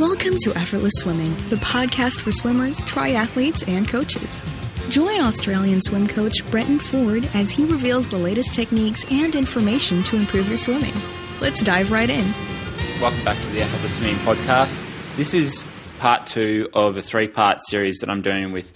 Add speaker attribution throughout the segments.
Speaker 1: Welcome to Effortless Swimming, the podcast for swimmers, triathletes, and coaches. Join Australian swim coach Brenton Ford as he reveals the latest techniques and information to improve your swimming. Let's dive right in.
Speaker 2: Welcome back to the Effortless Swimming podcast. This is part two of a three part series that I'm doing with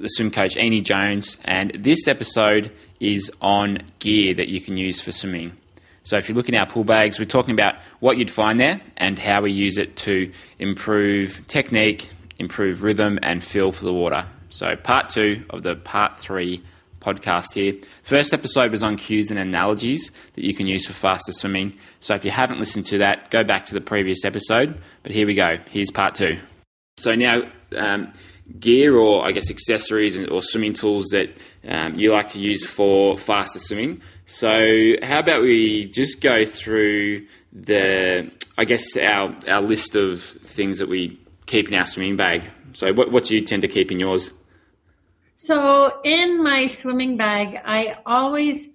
Speaker 2: the swim coach Eney Jones, and this episode is on gear that you can use for swimming. So if you look in our pool bags, we're talking about what you'd find there and how we use it to improve technique, improve rhythm, and feel for the water. So part two of the part three podcast here. First episode was on cues and analogies that you can use for faster swimming. So if you haven't listened to that, go back to the previous episode. But here we go. Here's part two. So now, um, gear or I guess accessories and, or swimming tools that um, you like to use for faster swimming. So, how about we just go through the, I guess, our, our list of things that we keep in our swimming bag. So, what, what do you tend to keep in yours?
Speaker 3: So, in my swimming bag, I always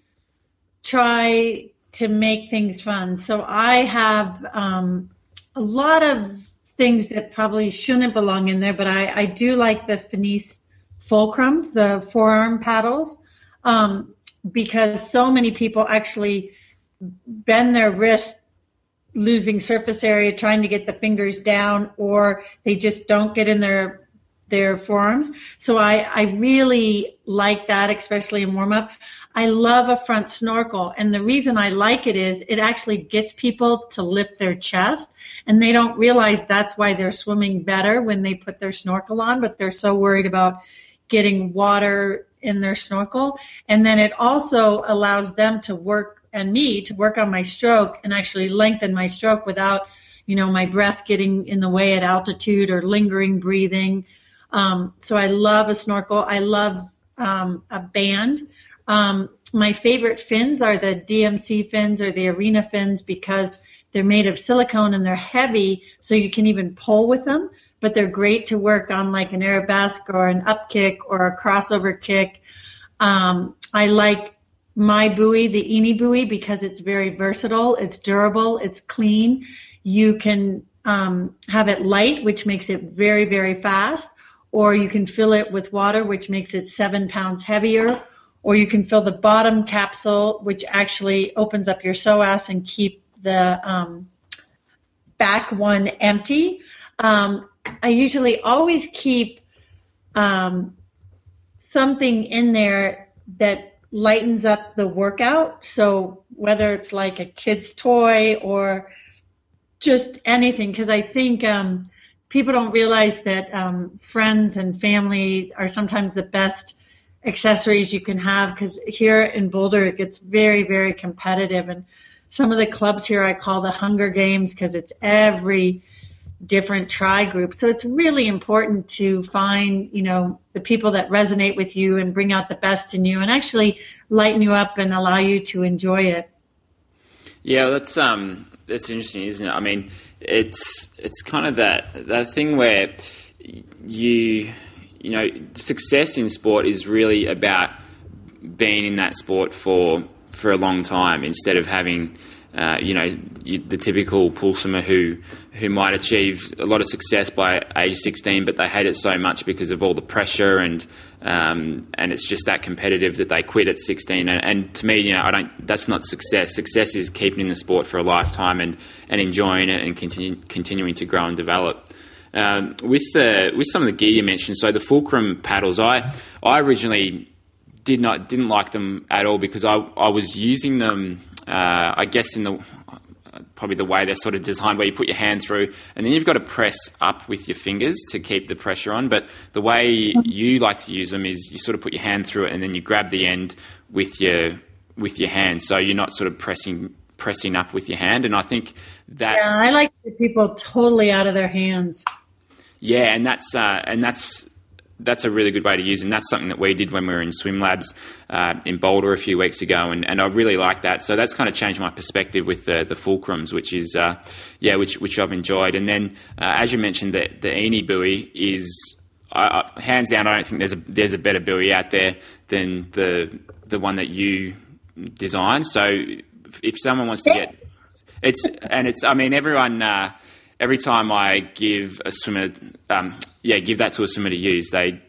Speaker 3: try to make things fun. So, I have um, a lot of things that probably shouldn't belong in there, but I, I do like the Finis fulcrums, the forearm paddles. Um, because so many people actually bend their wrist losing surface area trying to get the fingers down or they just don't get in their their forearms so i i really like that especially in warm up i love a front snorkel and the reason i like it is it actually gets people to lift their chest and they don't realize that's why they're swimming better when they put their snorkel on but they're so worried about getting water in their snorkel. And then it also allows them to work and me to work on my stroke and actually lengthen my stroke without, you know, my breath getting in the way at altitude or lingering breathing. Um, so I love a snorkel. I love um, a band. Um, my favorite fins are the DMC fins or the arena fins because they're made of silicone and they're heavy, so you can even pull with them but they're great to work on like an arabesque or an up kick or a crossover kick. Um, I like my buoy, the Eney buoy, because it's very versatile, it's durable, it's clean. You can um, have it light, which makes it very, very fast, or you can fill it with water, which makes it seven pounds heavier, or you can fill the bottom capsule, which actually opens up your psoas and keep the um, back one empty. Um, I usually always keep um, something in there that lightens up the workout. So whether it's like a kid's toy or just anything, because I think um, people don't realize that um, friends and family are sometimes the best accessories you can have. Because here in Boulder, it gets very, very competitive, and some of the clubs here I call the Hunger Games because it's every different tri group. So it's really important to find, you know, the people that resonate with you and bring out the best in you and actually lighten you up and allow you to enjoy it.
Speaker 2: Yeah, that's um that's interesting, isn't it? I mean, it's it's kind of that that thing where you you know, success in sport is really about being in that sport for for a long time instead of having uh, you know, the typical pool swimmer who who might achieve a lot of success by age 16, but they hate it so much because of all the pressure and um, and it's just that competitive that they quit at 16. And, and, to me, you know, I don't. That's not success. Success is keeping in the sport for a lifetime and, and enjoying it and continue, continuing to grow and develop. Um, with the with some of the gear you mentioned, so the fulcrum paddles, I I originally did not didn't like them at all because I I was using them uh, I guess in the probably the way they're sort of designed where you put your hand through and then you've got to press up with your fingers to keep the pressure on but the way you like to use them is you sort of put your hand through it and then you grab the end with your with your hand so you're not sort of pressing pressing up with your hand and I think that
Speaker 3: Yeah, I like people totally out of their hands.
Speaker 2: Yeah, and that's uh, and that's that's a really good way to use them. That's something that we did when we were in swim labs uh, in Boulder a few weeks ago, and, and I really like that. So that's kind of changed my perspective with the, the fulcrums, which is uh, yeah, which which I've enjoyed. And then uh, as you mentioned, the the Eney buoy is hands down. I don't think there's a there's a better buoy out there than the the one that you designed. So if someone wants to get it's and it's I mean everyone uh, every time I give a swimmer, um, yeah, give that to a swimmer to use, they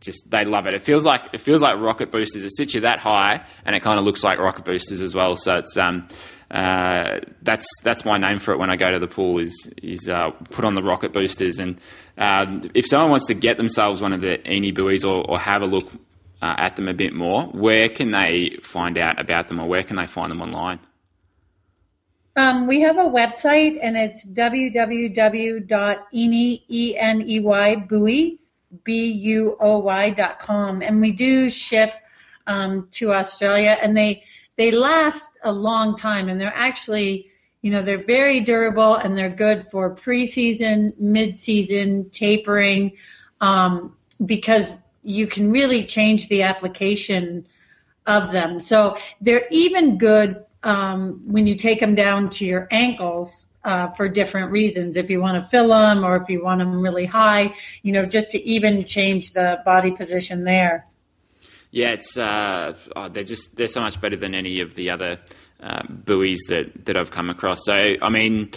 Speaker 2: just they love it. It feels like it feels like rocket boosters. It sits you that high, and it kind of looks like rocket boosters as well. So it's um, uh, that's that's my name for it when I go to the pool is is uh, put on the rocket boosters. And um, if someone wants to get themselves one of the Eney buoys or, or have a look uh, at them a bit more, where can they find out about them, or where can they find them online?
Speaker 3: Um, we have a website, and it's www.eney e n e y buoy b u o y dot com, and we do ship um, to Australia, and they they last a long time, and they're actually you know they're very durable and they're good for preseason, mid-season tapering, um, because you can really change the application of them. So they're even good um, when you take them down to your ankles uh, for different reasons. If you want to fill them or if you want them really high, you know, just to even change the body position there.
Speaker 2: Yeah, it's uh, oh, they're just they're so much better than any of the other um, buoys that, that I've come across. So, I mean,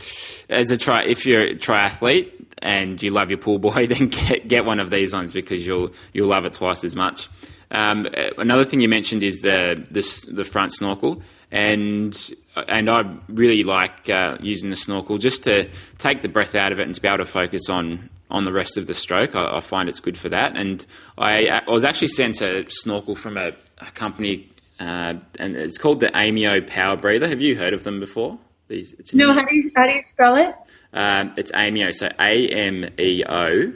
Speaker 2: as a try, if you're a triathlete and you love your pool boy, then get get one of these ones because you'll you'll love it twice as much. Um, another thing you mentioned is the, the the front snorkel and and I really like uh, using the snorkel just to take the breath out of it and to be able to focus on on the rest of the stroke. I, I find it's good for that. And I, I, was actually sent a snorkel from a, a company, uh, and it's called the Ameo Power Breather. Have you heard of them before?
Speaker 3: These, no, how do you how do you spell it?
Speaker 2: Um, it's Ameo, so A M E O,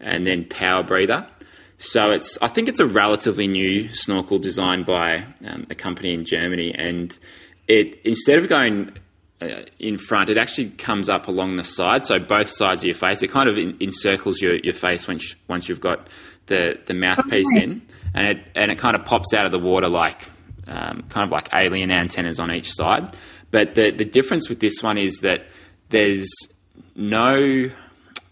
Speaker 2: and then Power Breather. So it's I think it's a relatively new snorkel designed by um, a company in Germany, and it instead of going uh, in front, it actually comes up along the side, so both sides of your face. It kind of in, encircles your, your face once once you've got the the mouthpiece okay. in, and it and it kind of pops out of the water like um, kind of like alien antennas on each side. But the the difference with this one is that there's no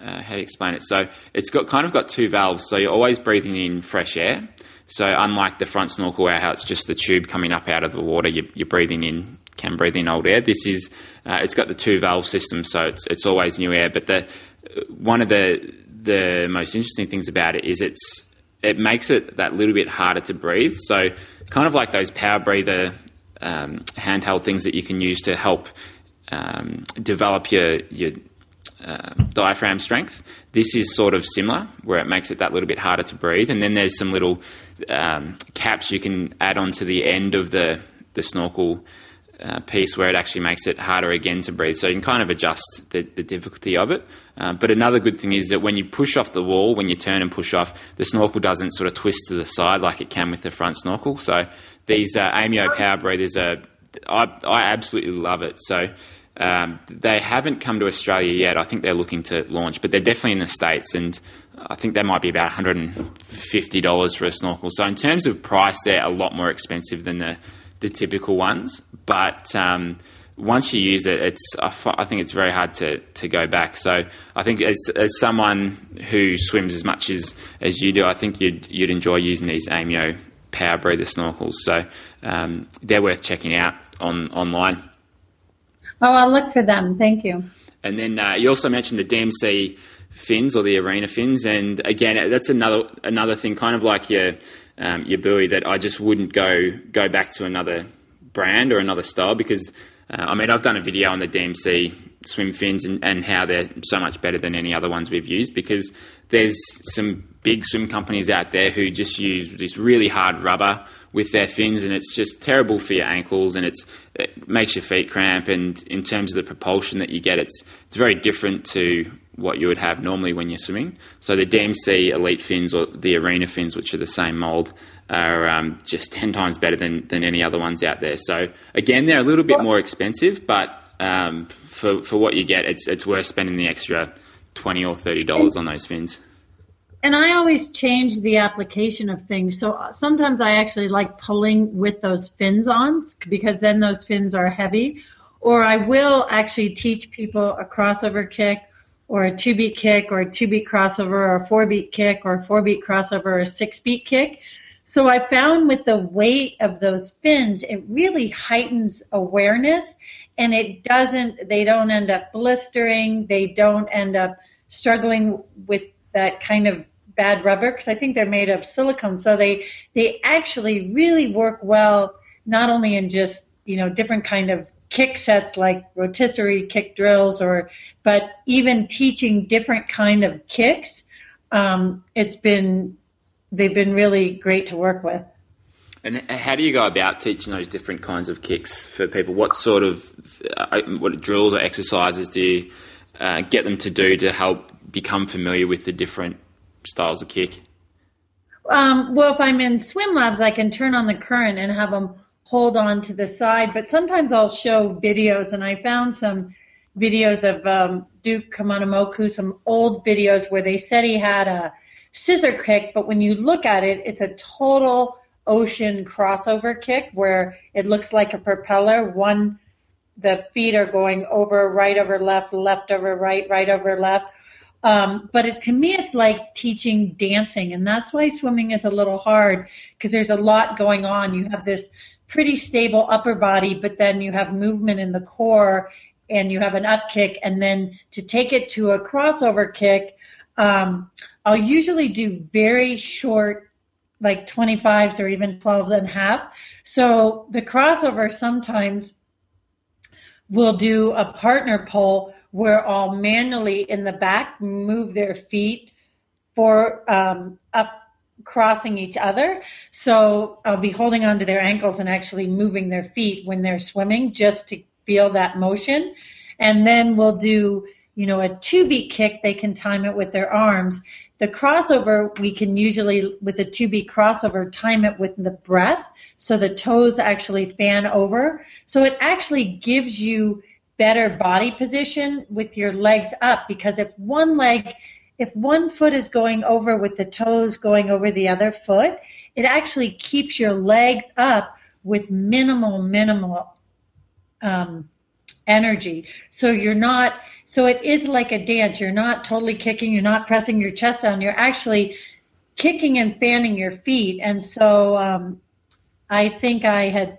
Speaker 2: uh, how do you explain it? So it's got kind of got two valves, so you're always breathing in fresh air. So unlike the front snorkel, where how it's just the tube coming up out of the water, you're, you're breathing in can breathe in old air. This is uh, it's got the two valve system, so it's it's always new air. But the one of the the most interesting things about it is it's it makes it that little bit harder to breathe. So kind of like those power breather um, handheld things that you can use to help um, develop your your uh, diaphragm strength. This is sort of similar, where it makes it that little bit harder to breathe. And then there's some little um, caps you can add onto the end of the the snorkel uh, piece where it actually makes it harder again to breathe. So you can kind of adjust the, the difficulty of it. Uh, but another good thing is that when you push off the wall, when you turn and push off, the snorkel doesn't sort of twist to the side like it can with the front snorkel. So these uh, Ameo Power Breathers are, I, I absolutely love it. So um, they haven't come to Australia yet. I think they're looking to launch, but they're definitely in the States. And I think they might be about $150 for a snorkel. So in terms of price, they're a lot more expensive than the the typical ones, but um, once you use it, it's I think it's very hard to, to go back. So I think as, as someone who swims as much as, as you do, I think you'd you'd enjoy using these Ameo Power Breather snorkels. So um, they're worth checking out on online.
Speaker 3: Oh, I'll look for them. Thank you.
Speaker 2: And then uh, you also mentioned the DMC fins or the arena fins, and again, that's another another thing, kind of like your um, your buoy that I just wouldn't go go back to another brand or another style because uh, I mean I've done a video on the DMC swim fins and, and how they're so much better than any other ones we've used because there's some big swim companies out there who just use this really hard rubber with their fins and it's just terrible for your ankles and it's it makes your feet cramp and in terms of the propulsion that you get it's it's very different to what you would have normally when you're swimming. So the DMC Elite fins or the Arena fins, which are the same mold, are um, just 10 times better than, than any other ones out there. So again, they're a little bit more expensive, but um, for, for what you get, it's, it's worth spending the extra 20 or $30 on those fins.
Speaker 3: And I always change the application of things. So uh, sometimes I actually like pulling with those fins on because then those fins are heavy. Or I will actually teach people a crossover kick or a two beat kick or a two beat crossover or a four beat kick or a four beat crossover or a six beat kick So I found with the weight of those fins, it really heightens awareness and it doesn't, they don't end up blistering. They don't end up struggling with that kind of bad rubber because I think they're made of silicone. So they, they actually really work well, not only in just, you know, different kind of kick sets like rotisserie kick drills or, but even teaching different kind of kicks. Um, it's been they've been really great to work with.
Speaker 2: And how do you go about teaching those different kinds of kicks for people? What sort of uh, what drills or exercises do you uh, get them to do to help become familiar with the different styles of kick?
Speaker 3: Um, well, if I'm in swim labs, I can turn on the current and have them hold on to the side. But sometimes I'll show videos, and I found some videos of um, Duke Kahanamoku, some old videos where they said he had a scissor kick, but when you look at it, it's a total ocean crossover kick where it looks like a propeller. One, the feet are going over, right over left, left over right, right over left. Um, but it, to me, it's like teaching dancing, and that's why swimming is a little hard because there's a lot going on. You have this pretty stable upper body, but then you have movement in the core, and you have an up kick, and then to take it to a crossover kick, um, I'll usually do very short, like 25s or even 12s and a half. So the crossover sometimes will do a partner pull where I'll manually in the back move their feet for um, up crossing each other. So I'll be holding onto their ankles and actually moving their feet when they're swimming just to feel that motion. And then we'll do you know, a two beat kick, they can time it with their arms. The crossover, we can usually, with a two beat crossover, time it with the breath. So the toes actually fan over. So it actually gives you better body position with your legs up because if one leg, if one foot is going over with the toes going over the other foot, it actually keeps your legs up with minimal, minimal um, energy. So you're not, so it is like a dance. You're not totally kicking, you're not pressing your chest down, you're actually kicking and fanning your feet. And so um, I think I had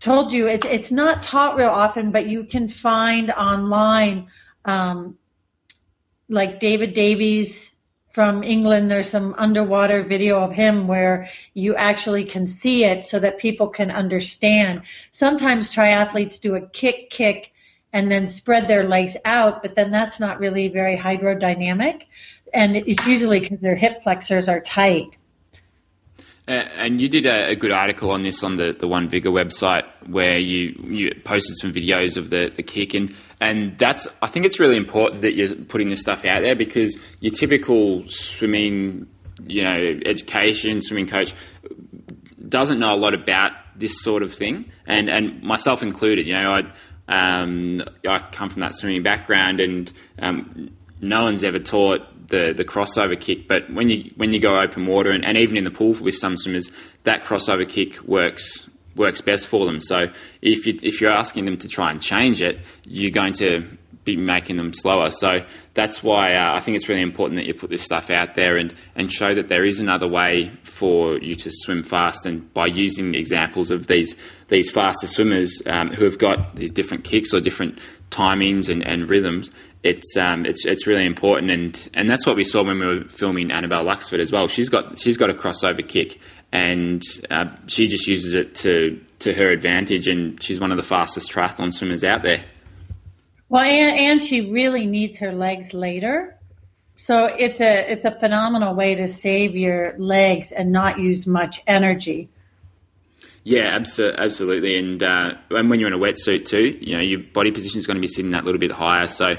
Speaker 3: told you it, it's not taught real often, but you can find online, um, like David Davies from England, there's some underwater video of him where you actually can see it so that people can understand. Sometimes triathletes do a kick, kick, and then spread their legs out, but then that's not really very hydrodynamic. And it's usually because their hip flexors are tight.
Speaker 2: And you did a, good article on this on the, the One Vigor website where you, you posted some videos of the, the kick. And, and that's, I think it's really important that you're putting this stuff out there because your typical swimming, you know, education, swimming coach doesn't know a lot about this sort of thing. And, and myself included, you know, I, um, I come from that swimming background, and um, no one's ever taught the the crossover kick. But when you when you go open water, and, and even in the pool with some swimmers, that crossover kick works works best for them. So if you if you're asking them to try and change it, you're going to be making them slower. So that's why uh, I think it's really important that you put this stuff out there and, and show that there is another way for you to swim fast. And by using examples of these these faster swimmers um, who have got these different kicks or different timings and, and rhythms, it's um, it's it's really important. And, and that's what we saw when we were filming Annabelle Luxford as well. She's got she's got a crossover kick, and uh, she just uses it to to her advantage. And she's one of the fastest triathlon swimmers out there.
Speaker 3: Well, and, and she really needs her legs later. So it's a it's a phenomenal way to save your legs and not use much energy.
Speaker 2: Yeah, absolutely. And, uh, and when you're in a wetsuit too, you know your body position is going to be sitting that little bit higher. So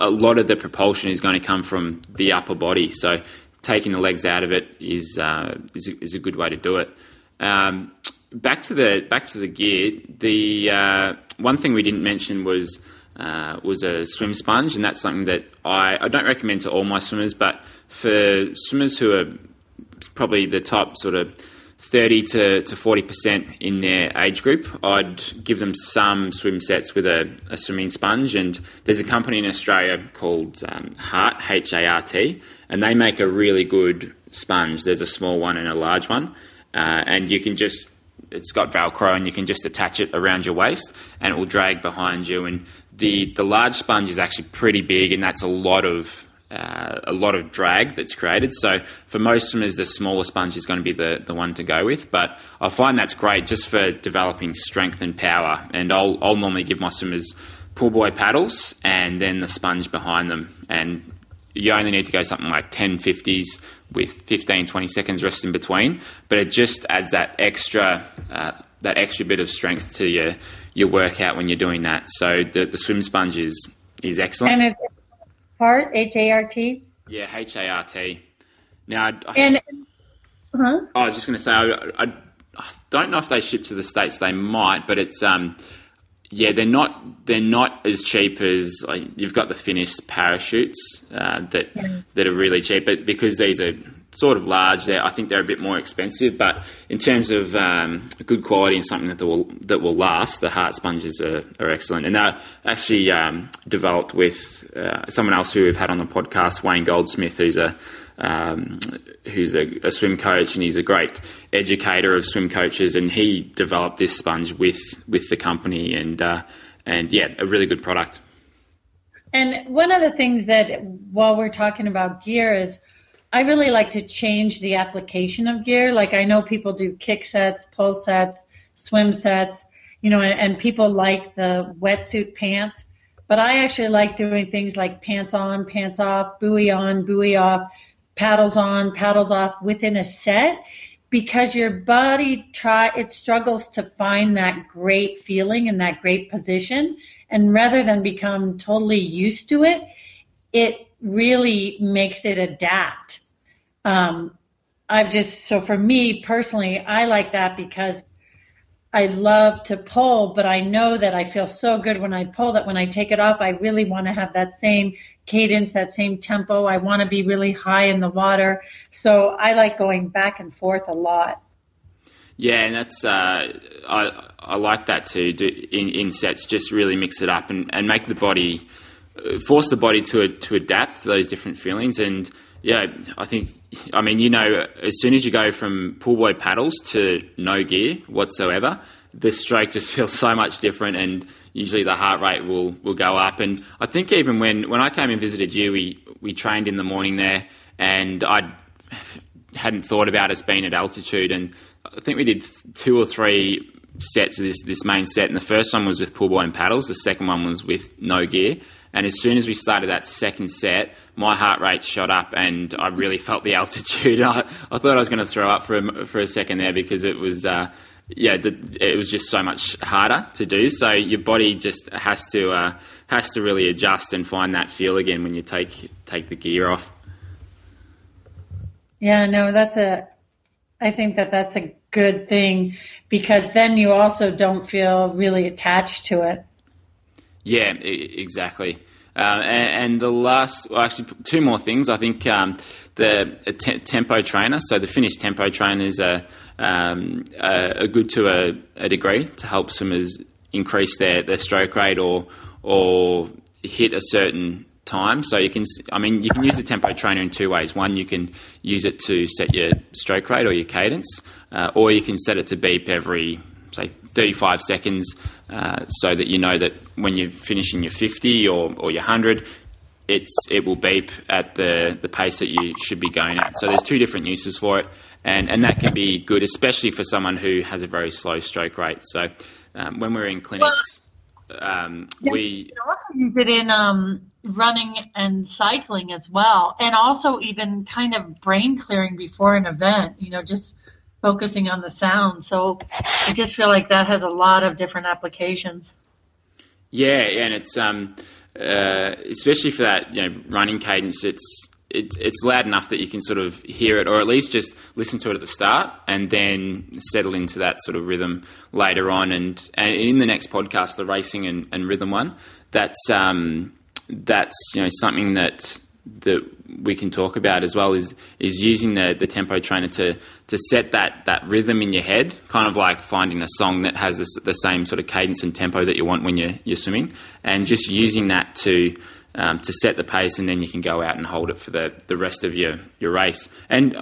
Speaker 2: a lot of the propulsion is going to come from the upper body. So taking the legs out of it is uh, is, a, is, a, good way to do it. Um, back to the back to the gear. The uh, one thing we didn't mention was uh, was a swim sponge, and that's something that I, I don't recommend to all my swimmers, but for swimmers who are probably the top sort of 30 to, to 40% in their age group, I'd give them some swim sets with a, a swimming sponge. And there's a company in Australia called um, Hart, H A R T, and they make a really good sponge. There's a small one and a large one. uh, and you can just it's got Velcro and you can just attach it around your waist and it will drag behind you. And the the large sponge is actually pretty big, and that's a lot of uh, a lot of drag that's created. So for most swimmers, the smaller sponge is going to be the, the one to go with. But I find that's great just for developing strength and power. And I'll, I'll normally give my swimmers pull buoy paddles and then the sponge behind them. And you only need to go something like 10 50s with 15 20 seconds rest in between. But it just adds that extra uh, that extra bit of strength to your your workout when you're doing that. So the, the swim sponge is is excellent.
Speaker 3: Hart, H A R T.
Speaker 2: Yeah, H A R T. Now, I,
Speaker 3: and huh?
Speaker 2: I was just going to say, I, I, don't know if they ship to the states. They might, but it's um, yeah, they're not they're not as cheap as like, you've got the finished parachutes uh, that yeah. that are really cheap, but because these are sort of large. There, I think they're a bit more expensive, but in terms of um, good quality and something that will that will last, the Hart sponges are, are excellent, and they're actually um, developed with uh, someone else who we've had on the podcast, Wayne Goldsmith, who's a um, who's a, a, swim coach and he's a great educator of swim coaches, and he developed this sponge with with the company, and uh, and yeah, a really good product.
Speaker 3: And one of the things that while we're talking about gear is I really like to change the application of gear. Like I know people do kick sets, pull sets, swim sets, you know, and, and people like the wetsuit pants. But I actually like doing things like pants on, pants off, buoy on, buoy off, paddles on, paddles off within a set because your body try it struggles to find that great feeling and that great position and rather than become totally used to it it really makes it adapt. Um, I've just, so for me personally, I like that because I love to pull, but I know that I feel so good when I pull that when I take it off, I really want to have that same cadence, that same tempo. I want to be really high in the water. So I like going back and forth a lot.
Speaker 2: Yeah, and that's uh, I I like that too. Do, in in sets, just really mix it up and, and make the body force the body to to adapt to those different feelings. And yeah, I think I mean you know as soon as you go from pull buoy paddles to no gear whatsoever, the stroke just feels so much different, and usually the heart rate will will go up. And I think even when when I came and visited you, we we trained in the morning there, and I hadn't thought about us being at altitude, and I think we did two or three sets of this this main set, and the first one was with pull buoy and paddles. The second one was with no gear, and as soon as we started that second set, my heart rate shot up, and I really felt the altitude. I, I thought I was going to throw up for a, for a second there because it was. Uh, yeah, the, it was just so much harder to do. So your body just has to uh, has to really adjust and find that feel again when you take take the gear off.
Speaker 3: Yeah, no, that's a. I think that that's a good thing because then you also don't feel really attached to it.
Speaker 2: Yeah, exactly. Uh, and, and, the last, well, actually, two more things. I think um, the te- tempo trainer, so the Finis tempo trainers are, um, are good to a, a, degree to help swimmers increase their, their stroke rate or or hit a certain time. So you can, I mean, you can use the tempo trainer in two ways. One, you can use it to set your stroke rate or your cadence, uh, or you can set it to beep every say 35 seconds uh, so that you know that when you're finishing your 50 or, or your 100, it's, it will beep at the, the pace that you should be going at. So there's two different uses for it, and, and that can be good, especially for someone who has a very slow stroke rate. So um, when we're in clinics, um, we
Speaker 3: you can also use it in um, running and cycling as well, and also even kind of brain clearing before an event. You know, just focusing on the sound. So I just feel like that has a lot of different applications.
Speaker 2: Yeah, and it's um, uh, especially for that you know running cadence. It's it, it's loud enough that you can sort of hear it, or at least just listen to it at the start, and then settle into that sort of rhythm later on. And and in the next podcast, the racing and, and rhythm one, that's um, that's you know something that that we can talk about as well is is using the, the tempo trainer to to set that that rhythm in your head, kind of like finding a song that has this, the same sort of cadence and tempo that you want when you're you're swimming, and just using that to um, to set the pace, and then you can go out and hold it for the, the rest of your, your race. And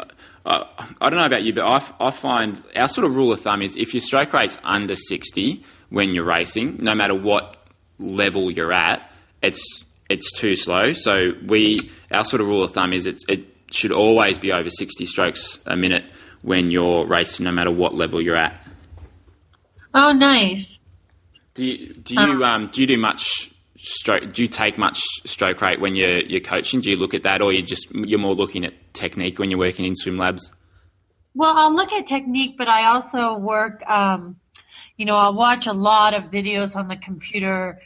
Speaker 2: uh, I don't know about you, but I, I find our sort of rule of thumb is if your stroke rate's under 60 when you're racing, no matter what level you're at, it's it's too slow. So we our sort of rule of thumb is it's, it should always be over 60 strokes a minute when you're racing, no matter what level you're at.
Speaker 3: Oh, nice.
Speaker 2: Do you do you um, do you do much stroke? Do you take much stroke rate when you're you're coaching? Do you look at that, or you just you're more looking at technique when you're working in swim labs?
Speaker 3: Well, I'll look at technique, but I also work. Um, you know, I'll watch a lot of videos on the computer.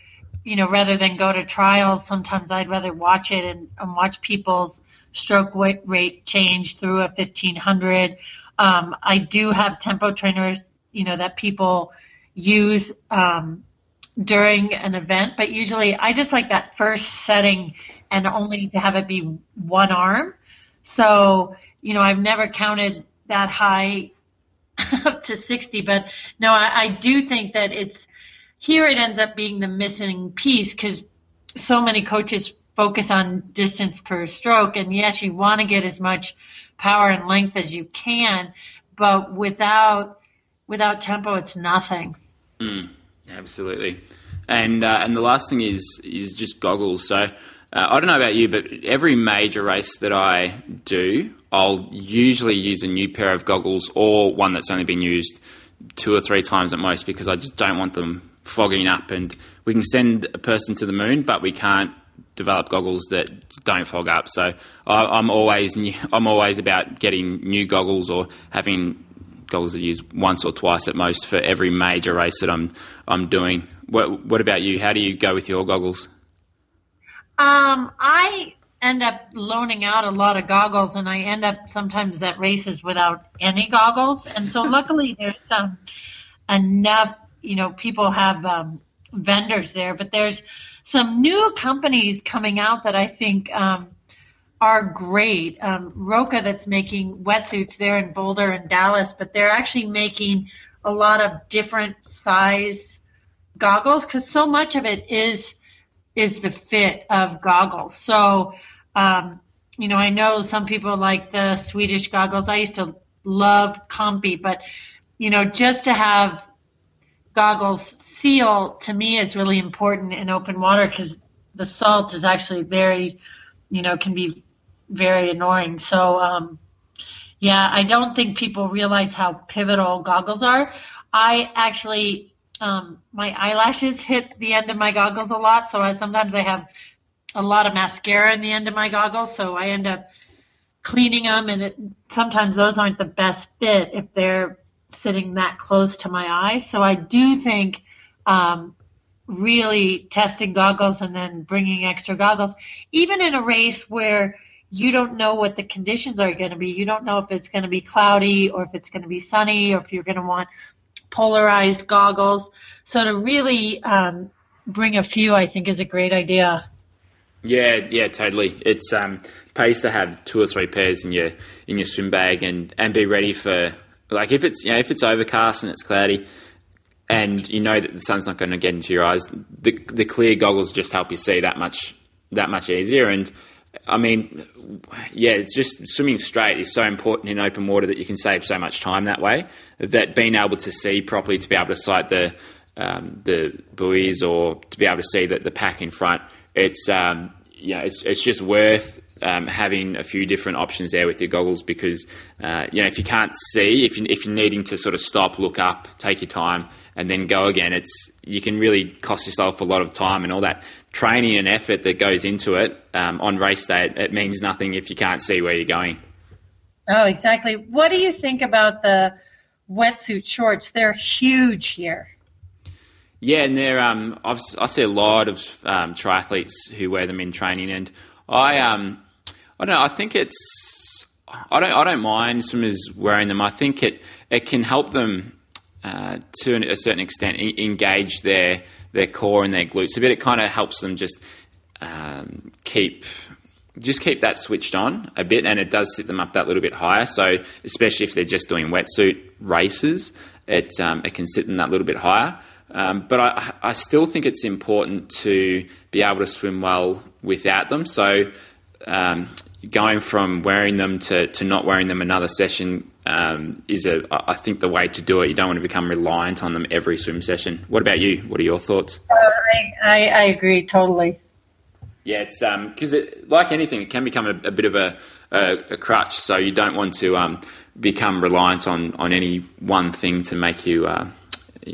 Speaker 3: You know, rather than go to trials, sometimes I'd rather watch it and, and watch people's stroke rate change through a 1500. Um, I do have tempo trainers, you know, that people use um, during an event, but usually I just like that first setting and only to have it be one arm. So, you know, I've never counted that high up to 60, but no, I, I do think that it's here it ends up being the missing piece because so many coaches focus on distance per stroke. And yes, you want to get as much power and length as you can, but without without tempo, it's nothing.
Speaker 2: Mm, absolutely. And uh, and the last thing is is just goggles. So uh, I don't know about you, but every major race that I do, I'll usually use a new pair of goggles or one that's only been used two or three times at most because I just don't want them fogging up. And we can send a person to the moon, but we can't develop goggles that don't fog up. So I, am always new, I'm always about getting new goggles or having goggles that use once or twice at most for every major race that I'm I'm doing. What What about you? How do you go with your goggles?
Speaker 3: Um, I end up loaning out a lot of goggles, and I end up sometimes at races without any goggles. And so, luckily, there's some enough. You know, people have um, vendors there, but there's some new companies coming out that I think um, are great. Um, Roka, that's making wetsuits there in Boulder and Dallas, but they're actually making a lot of different size goggles because so much of it is is the fit of goggles. So, um, you know, I know some people like the Swedish goggles. I used to love Comfy, but you know, just to have goggles seal to me is really important in open water because the salt is actually very, you know, can be very annoying. So, um, yeah, I don't think people realize how pivotal goggles are. I actually um, my eyelashes hit the end of my goggles a lot, so I sometimes I have a lot of mascara in the end of my goggles, so I end up cleaning them, and it, sometimes those aren't the best fit if they're sitting that close to my eyes. So I do think um, really testing goggles and then bringing extra goggles, even in a race where you don't know what the conditions are going to be. You don't know if it's going to be cloudy or if it's going to be sunny or if you're going to want polarized goggles. So to really um, bring a few, I think, is a great idea.
Speaker 2: Yeah, yeah, totally. It's um, pays to have two or three pairs in your in your swim bag and, and be ready for like if it's you know if it's overcast and it's cloudy and you know that the sun's not going to get into your eyes, the the clear goggles just help you see that much that much easier. And I mean, yeah, it's just swimming straight is so important in open water that you can save so much time that way. That being able to see properly, to be able to sight the um, the buoys or to be able to see that the pack in front, it's um, it's it's just worth um, having a few different options there with your goggles because uh, you know if you can't see, if you if you're needing to sort of stop, look up, take your time, and then go again, it's you can really cost yourself a lot of time and all that training and effort that goes into it um, on race day. It, it means nothing if you can't see where you're going.
Speaker 3: Oh, exactly. What do you think about the wetsuit shorts? They're huge here.
Speaker 2: Yeah, and they're um, I've, I see a lot of um, triathletes who wear them in training, and I um, I don't. I think it's I don't I don't mind swimmers wearing them. I think it it can help them uh, to a certain extent engage their their core and their glutes a bit. It kind of helps them just um, keep just keep that switched on a bit, and it does sit them up that little bit higher. So especially if they're just doing wetsuit races, it um, it can sit them that little bit higher. Um, but I, I still think it's important to be able to swim well without them. So um, going from wearing them to, to not wearing them another session um, is a I think the way to do it. You don't want to become reliant on them every swim session. What about you? What are your thoughts?
Speaker 3: Uh, I, I, agree totally.
Speaker 2: Yeah, it's because um, like anything, it can become a, a bit of a, a, a, crutch. So you don't want to um, become reliant on, on any one thing to make you uh,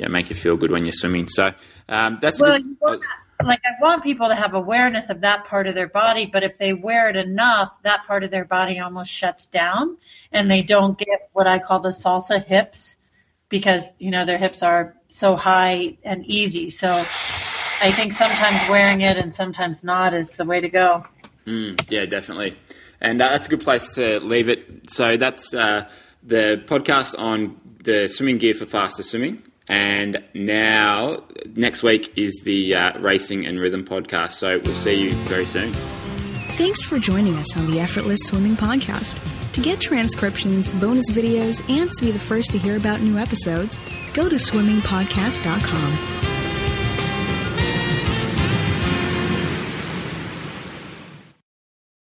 Speaker 2: make you feel good when you're swimming. So um, that's
Speaker 3: well,
Speaker 2: good,
Speaker 3: like I want people to have awareness of that part of their body, but if they wear it enough, that part of their body almost shuts down and they don't get what I call the salsa hips because, you know, their hips are so high and easy. So I think sometimes wearing it and sometimes not is the way to go.
Speaker 2: Mm, yeah, definitely. And uh, that's a good place to leave it. So that's uh, the podcast on the swimming gear for faster swimming. And now, next week is the uh, Racing and Rhythm podcast. So we'll see you very soon.
Speaker 1: Thanks for joining us on the Effortless Swimming Podcast. To get transcriptions, bonus videos, and to be the first to hear about new episodes, go to swimmingpodcast.com.